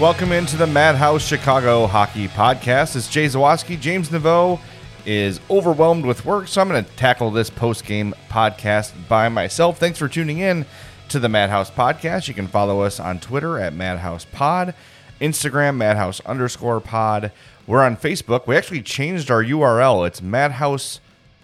Welcome into the Madhouse Chicago Hockey Podcast. It's Jay Zawaski. James Neveau is overwhelmed with work, so I'm going to tackle this post game podcast by myself. Thanks for tuning in to the Madhouse Podcast. You can follow us on Twitter at Madhouse Pod, Instagram Madhouse underscore Pod. We're on Facebook. We actually changed our URL. It's Madhouse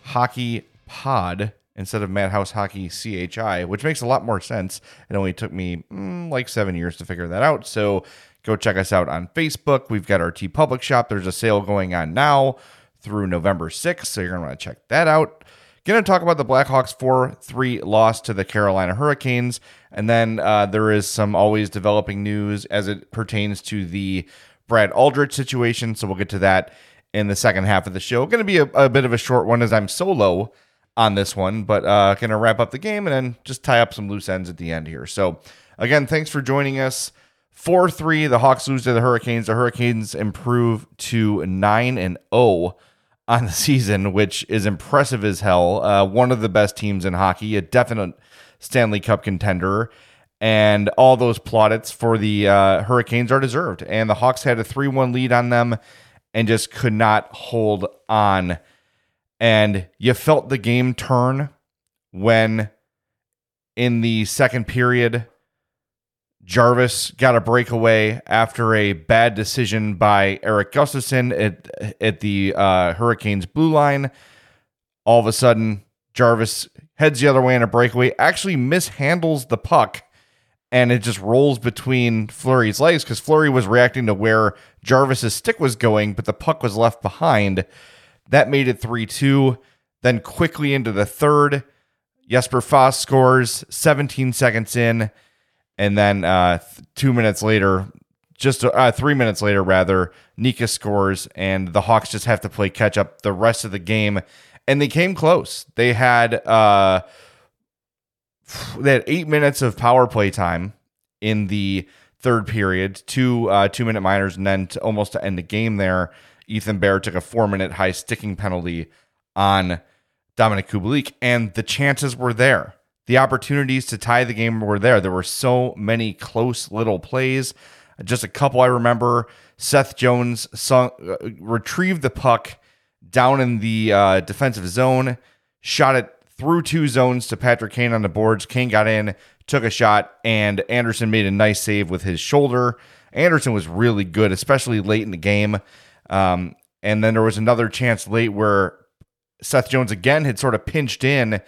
Hockey Pod instead of Madhouse Hockey CHI, which makes a lot more sense. It only took me mm, like seven years to figure that out. So go check us out on Facebook. We've got our TeePublic shop. There's a sale going on now through November 6th. So you're going to want to check that out. Going to talk about the Blackhawks 4 3 loss to the Carolina Hurricanes. And then uh, there is some always developing news as it pertains to the Brad Aldrich situation. So we'll get to that in the second half of the show. Going to be a, a bit of a short one as I'm solo on this one, but uh, going to wrap up the game and then just tie up some loose ends at the end here. So, again, thanks for joining us. 4 3, the Hawks lose to the Hurricanes. The Hurricanes improve to 9 and 0 on the season, which is impressive as hell. Uh, one of the best teams in hockey, a definite Stanley Cup contender. And all those plaudits for the uh, Hurricanes are deserved. And the Hawks had a 3 1 lead on them and just could not hold on and you felt the game turn when in the second period Jarvis got a breakaway after a bad decision by Eric Gustafsson at, at the uh, Hurricanes blue line. All of a sudden, Jarvis heads the other way in a breakaway, actually mishandles the puck, and it just rolls between Fleury's legs because Fleury was reacting to where Jarvis's stick was going, but the puck was left behind. That made it 3 2. Then quickly into the third, Jesper Fast scores 17 seconds in. And then uh, two minutes later, just uh, three minutes later, rather, Necas scores, and the Hawks just have to play catch up the rest of the game. And they came close. They had uh, they had eight minutes of power play time in the third period, two uh, two minute minors, and then to almost to end the game there. Ethan Bear took a four minute high sticking penalty on Dominik Kubalik, and the chances were there. The opportunities to tie the game were there. There were so many close little plays. Just a couple I remember. Seth Jones uh, retrieved the puck down in the uh, defensive zone, shot it through two zones to Patrick Kane on the boards. Kane got in, took a shot, and Andersen made a nice save with his shoulder. Andersen was really good, especially late in the game. Um, and then there was another chance late where Seth Jones again had sort of pinched in.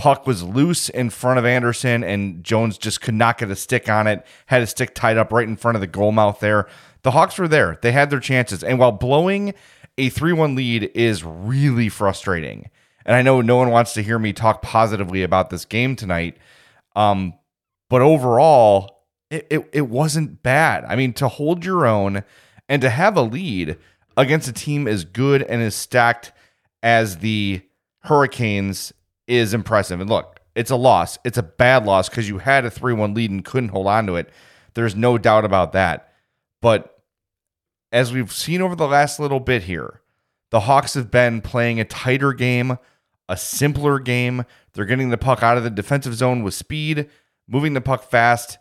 Puck was loose in front of Andersen, and Jones just could not get a stick on it. Had a stick tied up right in front of the goal mouth there. The Hawks were there. They had their chances. And while blowing a 3 1 lead is really frustrating, and I know no one wants to hear me talk positively about this game tonight, um, but overall, it, it, it wasn't bad. I mean, to hold your own and to have a lead against a team as good and as stacked as the Hurricanes is impressive. And look, it's a loss. It's a bad loss because you had a 3 1 lead and couldn't hold on to it. There's no doubt about that. But as we've seen over the last little bit here, the Hawks have been playing a tighter game, a simpler game. They're getting the puck out of the defensive zone with speed, moving the puck fast,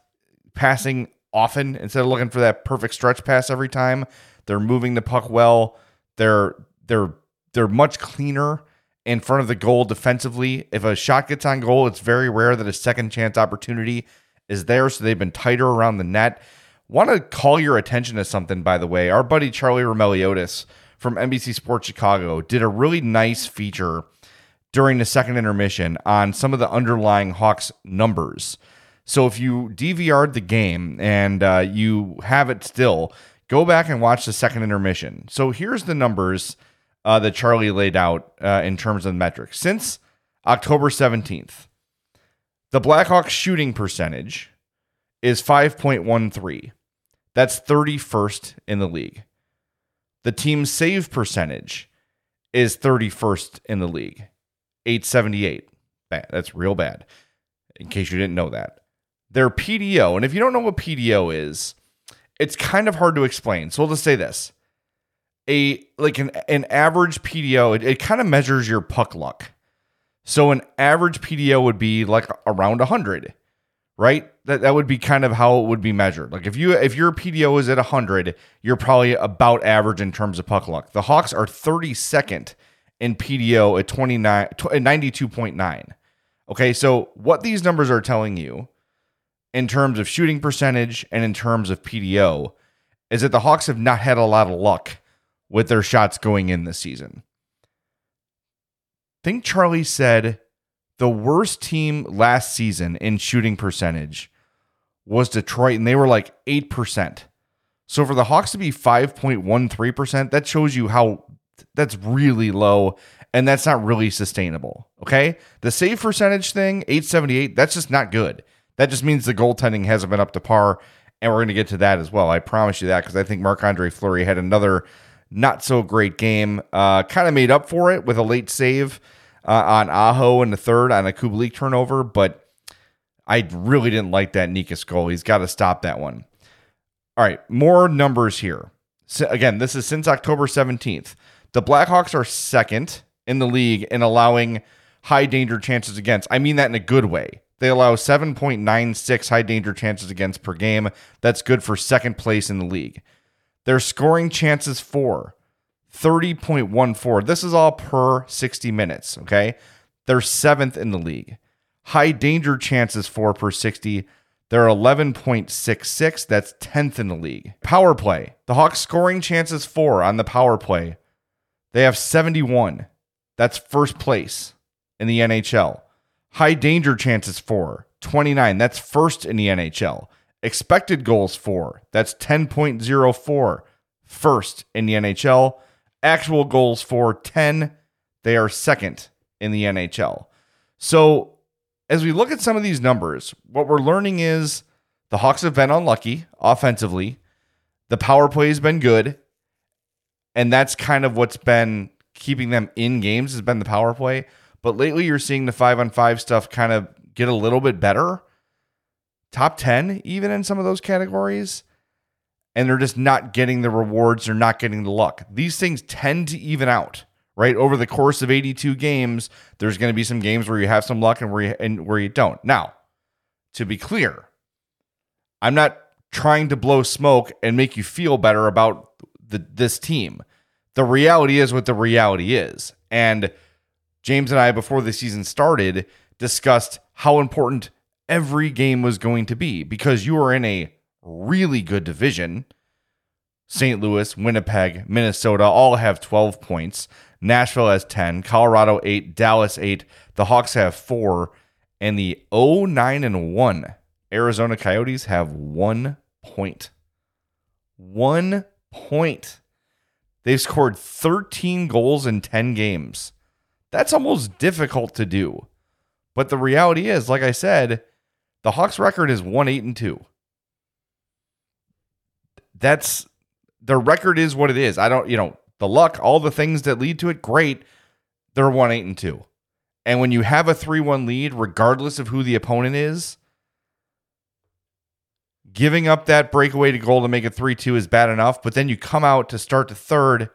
passing often instead of looking for that perfect stretch pass every time. They're moving the puck well. They're they're they're much cleaner in front of the goal defensively. If a shot gets on goal, it's very rare that a second chance opportunity is there, so they've been tighter around the net. Want to call your attention to something, by the way. Our buddy Charlie Roumeliotis from NBC Sports Chicago did a really nice feature during the second intermission on some of the underlying Hawks numbers. So if you DVR'd the game and uh, you have it still, go back and watch the second intermission. So here's the numbers uh, that Charlie laid out uh, in terms of metrics. Since October 17th, the Blackhawks shooting percentage is 5.13. That's 31st in the league. The team's save percentage is 31st in the league, 878. Bad. That's real bad, in case you didn't know that their PDO. And if you don't know what PDO is, it's kind of hard to explain. So we'll just say this. A like an, an average PDO, it, it kind of measures your puck luck. So an average PDO would be like around 100, right? That that would be kind of how it would be measured. Like if you if your PDO is at 100, you're probably about average in terms of puck luck. The Hawks are 32nd in PDO at 29 92.9. Okay, so what these numbers are telling you in terms of shooting percentage and in terms of PDO is that the Hawks have not had a lot of luck with their shots going in this season. I think Charlie said the worst team last season in shooting percentage was Detroit, and they were like 8%. So for the Hawks to be 5.13%, that shows you how that's really low and that's not really sustainable. Okay. The save percentage thing, 878, that's just not good. That just means the goaltending hasn't been up to par. And we're going to get to that as well. I promise you that because I think Marc Andre Fleury had another not so great game. Uh, kind of made up for it with a late save uh, on Aho in the third on a Kubalik turnover, but I really didn't like that Necas goal. He's got to stop that one. All right, more numbers here. So again, this is since October 17th. The Blackhawks are second in the league in allowing high danger chances against. I mean that in a good way. They allow 7.96 high danger chances against per game. That's good for second place in the league. Their scoring chances for 30.14. This is all per 60 minutes, okay? They're seventh in the league. High danger chances for per 60. They're 11.66. That's 10th in the league. Power play. The Hawks scoring chances for on the power play. They have 71. That's first place in the NHL. High danger chances for 29. That's first in the NHL. Expected goals for that's 10.04. First in the NHL. Actual goals for 10. They are second in the NHL. So as we look at some of these numbers, what we're learning is the Hawks have been unlucky offensively. The power play has been good. And that's kind of what's been keeping them in games has been the power play. But lately, you're seeing the five on five stuff kind of get a little bit better. Top 10, even in some of those categories. And they're just not getting the rewards. They're not getting the luck. These things tend to even out, right? Over the course of 82 games, there's going to be some games where you have some luck and where you, and where you don't. Now, to be clear, I'm not trying to blow smoke and make you feel better about the, this team. The reality is what the reality is. And James and I, before the season started, discussed how important every game was going to be because you are in a really good division. St. Louis, Winnipeg, Minnesota all have 12 points. Nashville has 10, Colorado 8, Dallas 8. The Hawks have 4 and the 0 9 and 1 Arizona Coyotes have 1 point. 1 point. They've scored 13 goals in 10 games. That's almost difficult to do. But the reality is, like I said, the Hawks record is 1 8 and 2. That's their record is what it is. I don't, you know, the luck, all the things that lead to it, great. They're 1 8 and 2. And when you have a 3 1 lead, regardless of who the opponent is, giving up that breakaway to goal to make it 3 2 is bad enough. But then you come out to start the third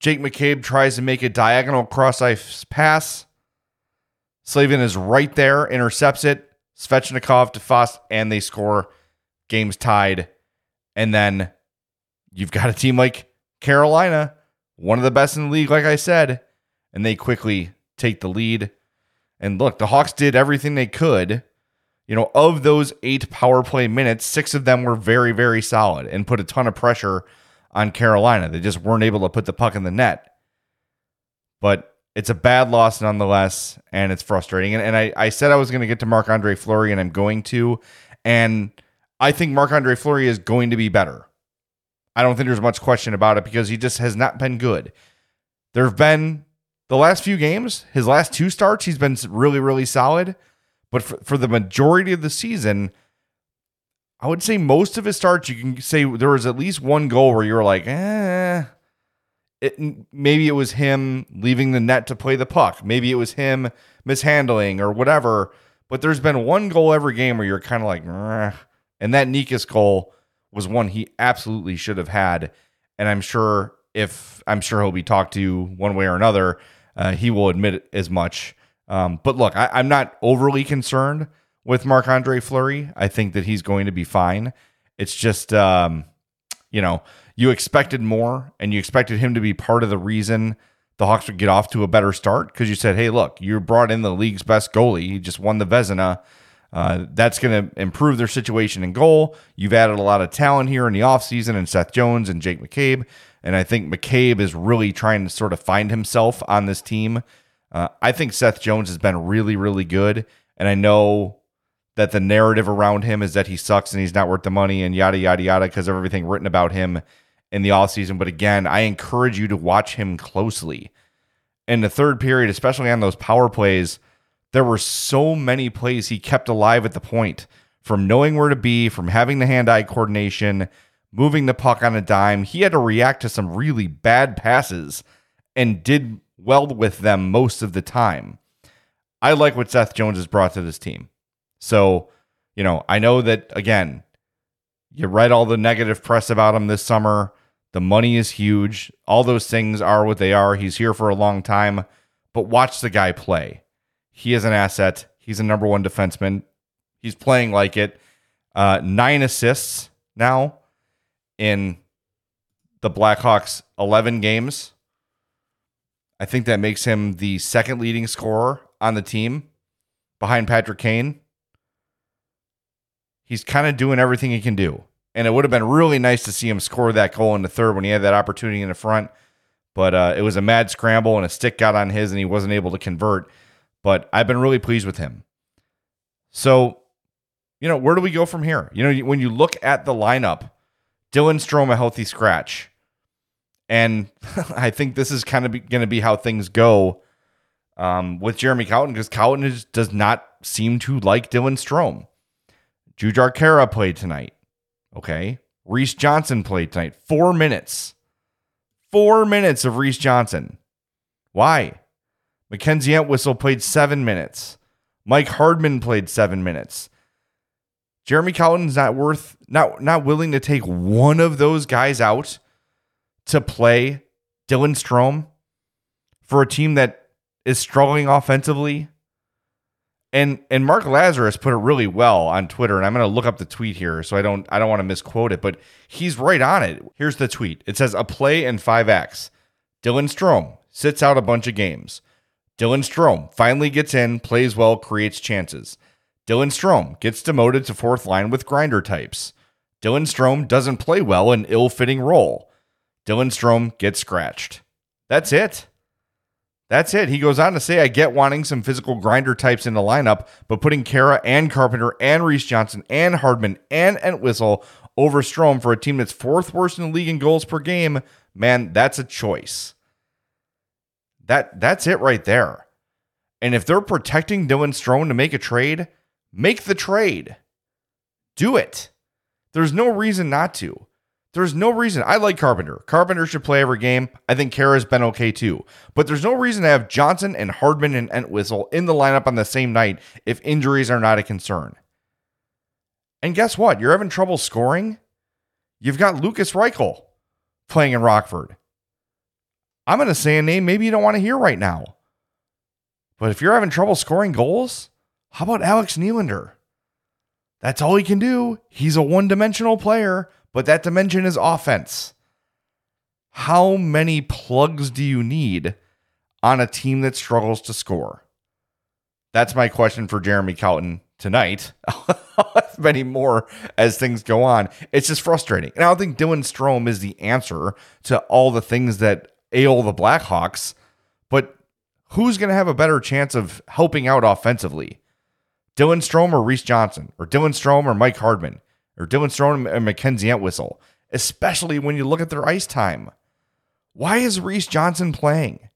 Jake McCabe tries to make a diagonal cross ice pass. Slavin is right there, intercepts it. Svechnikov to Fast, and they score. Game's tied. And then you've got a team like Carolina, one of the best in the league, like I said, and they quickly take the lead. And look, the Hawks did everything they could. you know, of those eight power play minutes, six of them were very, very solid and put a ton of pressure on Carolina. They just weren't able to put the puck in the net. But it's a bad loss nonetheless, and it's frustrating. And, and I, I said I was going to get to Marc Andre Fleury, and I'm going to. And I think Marc Andre Fleury is going to be better. I don't think there's much question about it because he just has not been good. There have been the last few games, his last two starts, he's been really, really solid. But for, for the majority of the season, I would say most of his starts, you can say there was at least one goal where you were like, eh. It, maybe it was him leaving the net to play the puck. Maybe it was him mishandling or whatever. But there's been one goal every game where you're kind of like, eh. and that Necas goal was one he absolutely should have had. And I'm sure if I'm sure he'll be talked to one way or another, uh, he will admit as much. Um, but look, I, am not overly concerned with Marc Andre Fleury. I think that he's going to be fine. It's just, um, you know, you expected more and you expected him to be part of the reason the Hawks would get off to a better start because you said, hey, look, you brought in the league's best goalie. He just won the Vezina. Uh, that's going to improve their situation in goal. You've added a lot of talent here in the offseason and Seth Jones and Jake McCabe. And I think McCabe is really trying to sort of find himself on this team. Uh, I think Seth Jones has been really, really good. And I know that the narrative around him is that he sucks and he's not worth the money and yada, yada, yada, because of everything written about him in the offseason. But again, I encourage you to watch him closely. In the third period, especially on those power plays, there were so many plays he kept alive at the point from knowing where to be, from having the hand eye coordination, moving the puck on a dime. He had to react to some really bad passes and did well with them most of the time. I like what Seth Jones has brought to this team. So, you know, I know that again, you read all the negative press about him this summer. The money is huge. All those things are what they are. He's here for a long time, but watch the guy play. He is an asset. He's a number one defenseman. He's playing like it. Uh, nine assists now in the Blackhawks 11 games. I think that makes him the second leading scorer on the team behind Patrick Kane. He's kind of doing everything he can do. And it would have been really nice to see him score that goal in the third when he had that opportunity in the front. But uh, it was a mad scramble and a stick got on his and he wasn't able to convert. But I've been really pleased with him. So, you know, where do we go from here? You know, when you look at the lineup, Dylan Strome a healthy scratch. And I think this is kind of going to be how things go um, with Jeremy Colliton because Colliton is, does not seem to like Dylan Strome. Jujhar Khaira played tonight. Okay. Reese Johnson played tonight. Four minutes. Four minutes of Reese Johnson. Why? Mackenzie Entwistle played seven minutes. Mike Hardman played seven minutes. Jeremy Colliton's not worth not not willing to take one of those guys out to play Dylan Strome for a team that is struggling offensively. And and Mark Lazerus put it really well on Twitter, and I'm going to look up the tweet here so I don't I don't want to misquote it, but he's right on it. Here's the tweet. It says a play in 5X. Dylan Strome sits out a bunch of games. Dylan Strome finally gets in, plays well, creates chances. Dylan Strome gets demoted to fourth line with grinder types. Dylan Strome doesn't play well in ill fitting role. Dylan Strome gets scratched. That's it. That's it. He goes on to say, I get wanting some physical grinder types in the lineup, but putting Khaira and Carpenter and Reese Johnson and Hardman and Entwistle over Strome for a team that's fourth worst in the league in goals per game, man, that's a choice. That that's it right there. And if they're protecting Dylan Strome to make a trade, Make the trade. Do it. There's no reason not to. There's no reason. I like Carpenter. Carpenter should play every game. I think Khaira's been okay too. But there's no reason to have Johnson and Hardman and Entwistle in the lineup on the same night if injuries are not a concern. And guess what? You're having trouble scoring? You've got Lukas Reichel playing in Rockford. I'm going to say a name maybe you don't want to hear right now. But if you're having trouble scoring goals, how about Alex Nylander? That's all he can do. He's a one dimensional player, but that dimension is offense. How many plugs do you need on a team that struggles to score? That's my question for Jeremy Colliton tonight. Many more as things go on. It's just frustrating. And I don't think Dylan Strome is the answer to all the things that ail the Blackhawks, but who's going to have a better chance of helping out offensively? Dylan Strome or Reese Johnson, or Dylan Strome or Mike Hardman, or Dylan Strome and Mackenzie Entwistle, especially when you look at their ice time. Why is Reese Johnson playing?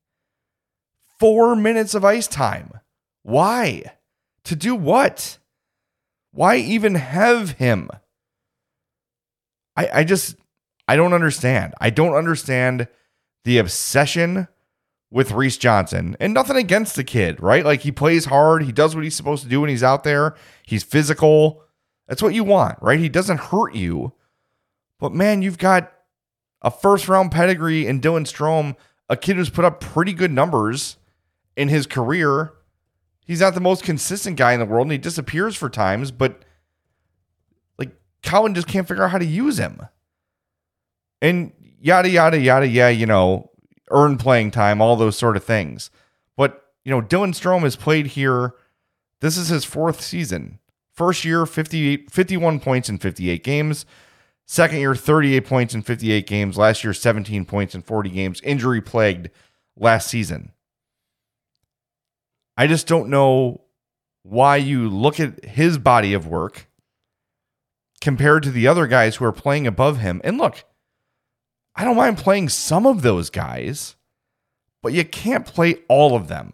Four minutes of ice time. Why? To do what? Why even have him? I, I just, I don't understand. I don't understand the obsession with Reese Johnson. And nothing against the kid, right? Like he plays hard, he does what he's supposed to do when he's out there, he's physical. That's what you want, right? He doesn't hurt you. But man, you've got a first round pedigree in Dylan Strome, a kid who's put up pretty good numbers in his career. He's not the most consistent guy in the world and he disappears for times, but like Colin just can't figure out how to use him. And yada, yada, yada, yeah, you know, earn playing time, all those sort of things. But, you know, Dylan Strome has played here. This is his fourth season. First year, 58, 51 points in 58 games. Second year, 38 points in 58 games. Last year, 17 points in 40 games. Injury plagued last season. I just don't know why you look at his body of work compared to the other guys who are playing above him. And look, I don't mind playing some of those guys, but you can't play all of them.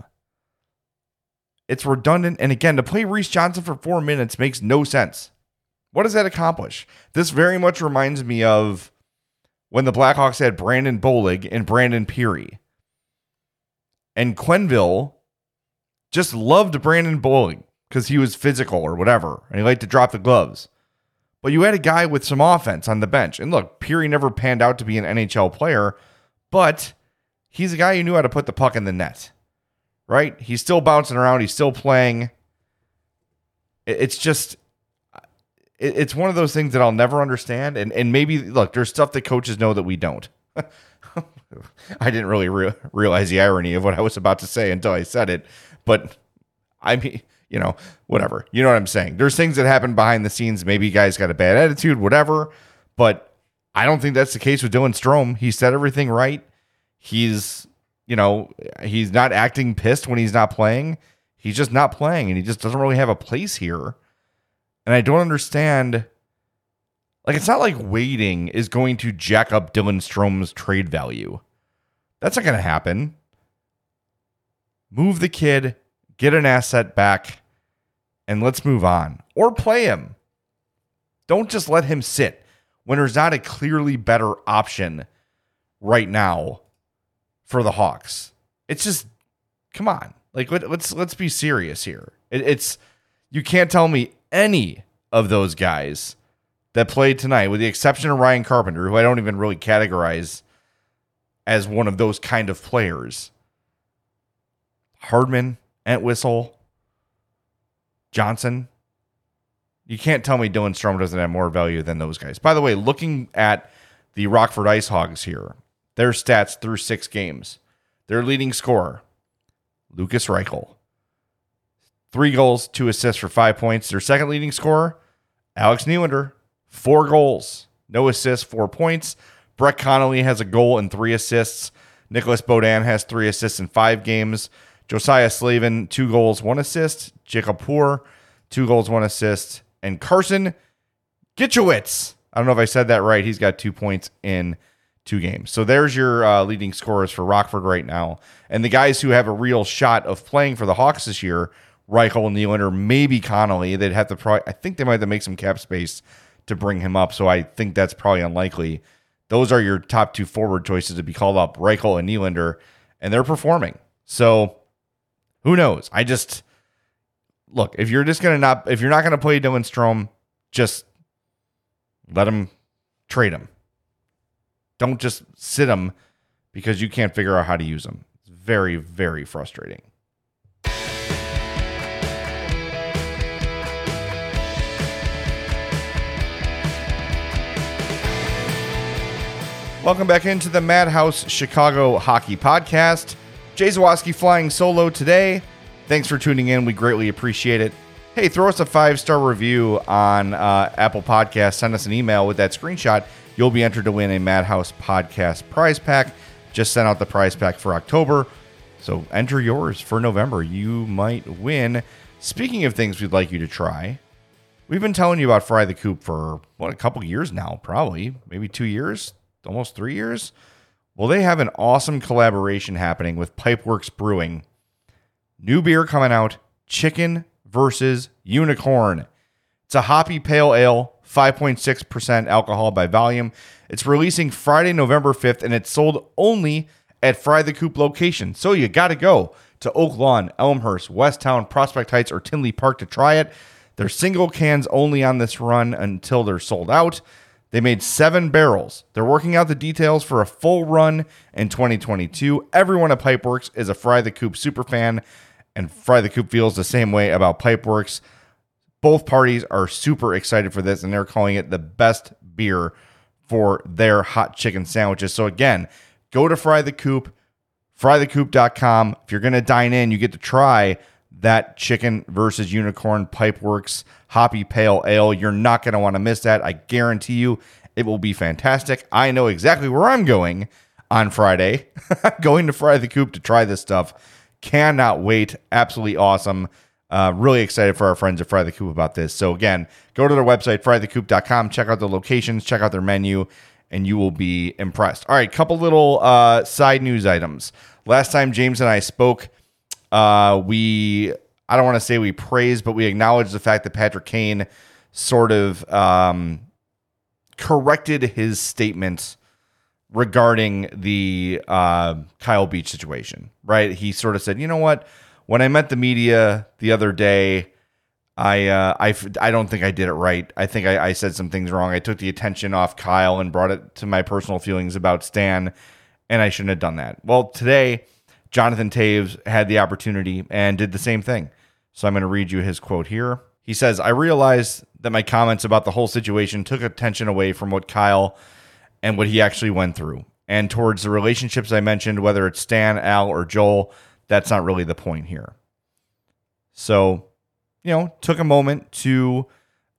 It's redundant. And again, to play Reese Johnson for four minutes makes no sense. What does that accomplish? This very much reminds me of when the Blackhawks had Brandon Bollig and Brandon Pirri. And Quenneville just loved Brandon Bollig because he was physical or whatever, and he liked to drop the gloves. But you had a guy with some offense on the bench. And look, Pirri never panned out to be an NHL player, but he's a guy who knew how to put the puck in the net. Right? He's still bouncing around, he's still playing. It's just it's one of those things that I'll never understand. And and maybe look, there's stuff that coaches know that we don't. I didn't really re- realize the irony of what I was about to say until I said it. But I mean, you know, whatever. You know what I'm saying? There's things that happen behind the scenes. Maybe guys got a bad attitude, whatever. But I don't think that's the case with Dylan Strome. He said everything right. He's, you know, he's not acting pissed when he's not playing. He's just not playing and he just doesn't really have a place here. And I don't understand. Like, it's not like waiting is going to jack up Dylan Strome's trade value. That's not going to happen. Move the kid, get an asset back, and let's move on. Or play him. Don't just let him sit when there's not a clearly better option right now for the Hawks. It's just come on. Like let, us let's be serious here. It, it's you can't tell me any of those guys that played tonight, with the exception of Ryan Carpenter, who I don't even really categorize as one of those kind of players. Hardman, Entwistle, Johnson. You can't tell me Dylan Strome doesn't have more value than those guys. By the way, looking at the Rockford Ice Hogs here, their stats through six games, their leading scorer, Lukas Reichel. Three goals, two assists for five points. Their second leading scorer, Alex Nylander, four goals, no assists, four points. Brett Connolly has a goal and three assists. Nicolas Beaudin has three assists in five games. Josiah Slavin, two goals, one assist. Jacob Poor, two goals, one assist. And Carson Gicewicz. I don't know if I said that right. He's got two points in two games. So there's your uh, leading scorers for Rockford right now. And the guys who have a real shot of playing for the Hawks this year, Reichel, and Nylander, maybe Connolly. They'd have to probably, I think they might have to make some cap space to bring him up. So I think that's probably unlikely. Those are your top two forward choices to be called up, Reichel and Nylander, and they're performing. So who knows? I just look if you're just gonna not if you're not gonna play Dylan Strome, just let him trade him. Don't just sit them because you can't figure out how to use them. It's very very frustrating. Welcome back into the Madhouse Chicago Hockey Podcast. Jay Zawaski flying solo today. Thanks for tuning in. We greatly appreciate it. hey, throw us a five star review on uh, Apple Podcast. Send us an email with that screenshot. You'll be entered to win a Madhouse Podcast prize pack. Just sent out the prize pack for October. So enter yours for November. You might win. Speaking of things we'd like you to try, we've been telling you about Fry the Coop for what a couple years now, probably maybe two years, almost three years. Well, they have an awesome collaboration happening with Pipeworks Brewing. New beer coming out Chicken versus Unicorn. It's a hoppy pale ale, 5.6% alcohol by volume. It's releasing Friday, November 5th, and it's sold only at Fry the Coop location. So you got to go to Oak Lawn, Elmhurst, Westtown, Prospect Heights, or Tinley Park to try it. They're single cans only on this run until they're sold out. They made seven barrels. They're working out the details for a full run in 2022. Everyone at Pipeworks is a Fry the Coop super fan, and Fry the Coop feels the same way about Pipeworks. Both parties are super excited for this, and they're calling it the best beer for their hot chicken sandwiches. So, again, go to Fry the Coop, frythecoop.com. If you're going to dine in, you get to try that chicken versus unicorn pipeworks hoppy pale ale. You're not going to want to miss that. I guarantee you it will be fantastic. I know exactly where I'm going on Friday. going to Fry the Coop to try this stuff. Cannot wait. Absolutely awesome. Uh, really excited for our friends at Fry the Coop about this. So, again, go to their website, frythecoop.com, check out the locations, check out their menu, and you will be impressed. All right, couple little uh, side news items. Last time James and I spoke, uh, we I don't want to say we praised, but we acknowledged the fact that Patrick Kane sort of um, corrected his statement regarding the uh, Kyle Beach situation. Right? He sort of said, "You know what? When I met the media the other day." I, uh, I, I don't think I did it right. I think I, I said some things wrong. I took the attention off Kyle and brought it to my personal feelings about Stan, and I shouldn't have done that. Well, today, Jonathan Toews had the opportunity and did the same thing. So I'm going to read you his quote here. He says, I realize that my comments about the whole situation took attention away from what Kyle and what he actually went through. And towards the relationships I mentioned, whether it's Stan, Al, or Joel, that's not really the point here. So, you know, took a moment to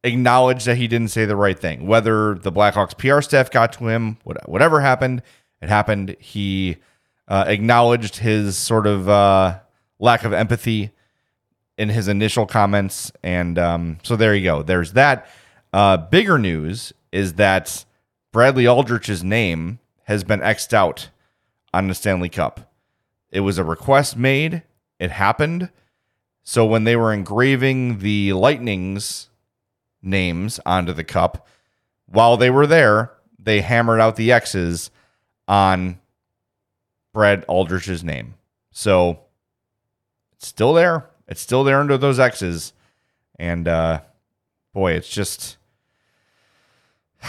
acknowledge that he didn't say the right thing. Whether the Blackhawks PR staff got to him, whatever happened, it happened. He uh, acknowledged his sort of uh, lack of empathy in his initial comments. And um, so there you go. There's that. Uh, bigger news is that Bradley Aldrich's name has been xed out on the Stanley Cup. It was a request made, it happened. So when they were engraving the Lightning's names onto the cup, while they were there, they hammered out the X's on Brad Aldrich's name. So it's still there. It's still there under those X's. And uh, boy, it's just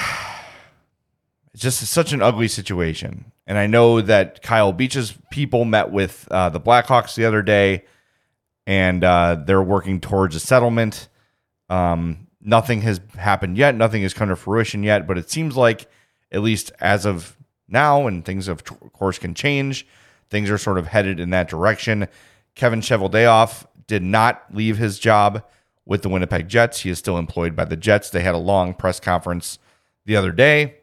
just such an ugly situation. And I know that Kyle Beach's people met with uh, the Blackhawks the other day, and uh, they're working towards a settlement. Um, nothing has happened yet. Nothing has come to fruition yet. But it seems like, at least as of now, and things of course can change, things are sort of headed in that direction. Kevin Cheveldayoff did not leave his job with the Winnipeg Jets. He is still employed by the Jets. They had a long press conference the other day.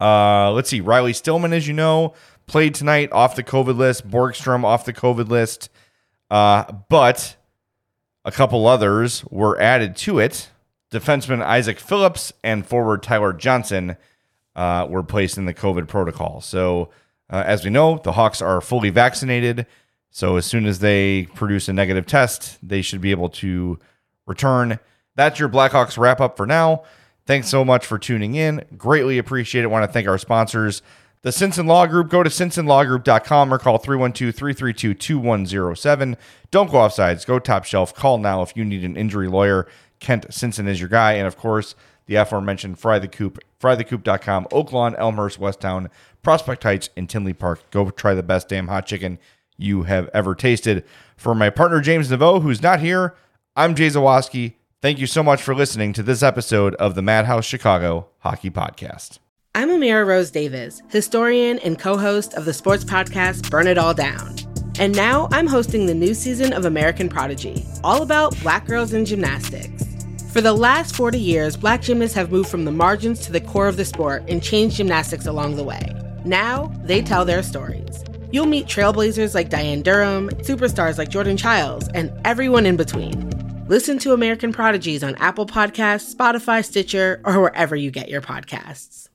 Uh, let's see. Riley Stillman, as you know, played tonight off the COVID list. Borgstrom off the COVID list. Uh, but a couple others were added to it. Defenseman Isaac Phillips and forward Tyler Johnson uh, were placed in the COVID protocol. So, uh, as we know, the Hawks are fully vaccinated. So as soon as they produce a negative test, they should be able to return. That's your Blackhawks wrap up for now. Thanks so much for tuning in. Greatly appreciate it. Want to thank our sponsors, the Simpson Law Group. Go to simpsonlawgroup.com or call 312 332 2107. Don't go offsides. Go top shelf. Call now if you need an injury lawyer. Kent Simpson is your guy. And of course, the aforementioned Fry the Coop, frythecoop.com, Oaklawn, Elmhurst, Westtown, Prospect Heights, and Tinley Park. Go try the best damn hot chicken you have ever tasted. For my partner, James Neveau, who's not here, I'm Jay Zawaski. Thank you so much for listening to this episode of the Madhouse Chicago Hockey Podcast. I'm Amira Rose Davis, historian and co host of the sports podcast Burn It All Down. And now I'm hosting the new season of American Prodigy, all about black girls in gymnastics. For the last 40 years, black gymnasts have moved from the margins to the core of the sport and changed gymnastics along the way. Now, they tell their stories. You'll meet trailblazers like Diane Durham, superstars like Jordan Chiles, and everyone in between. Listen to American Prodigies on Apple Podcasts, Spotify, Stitcher, or wherever you get your podcasts.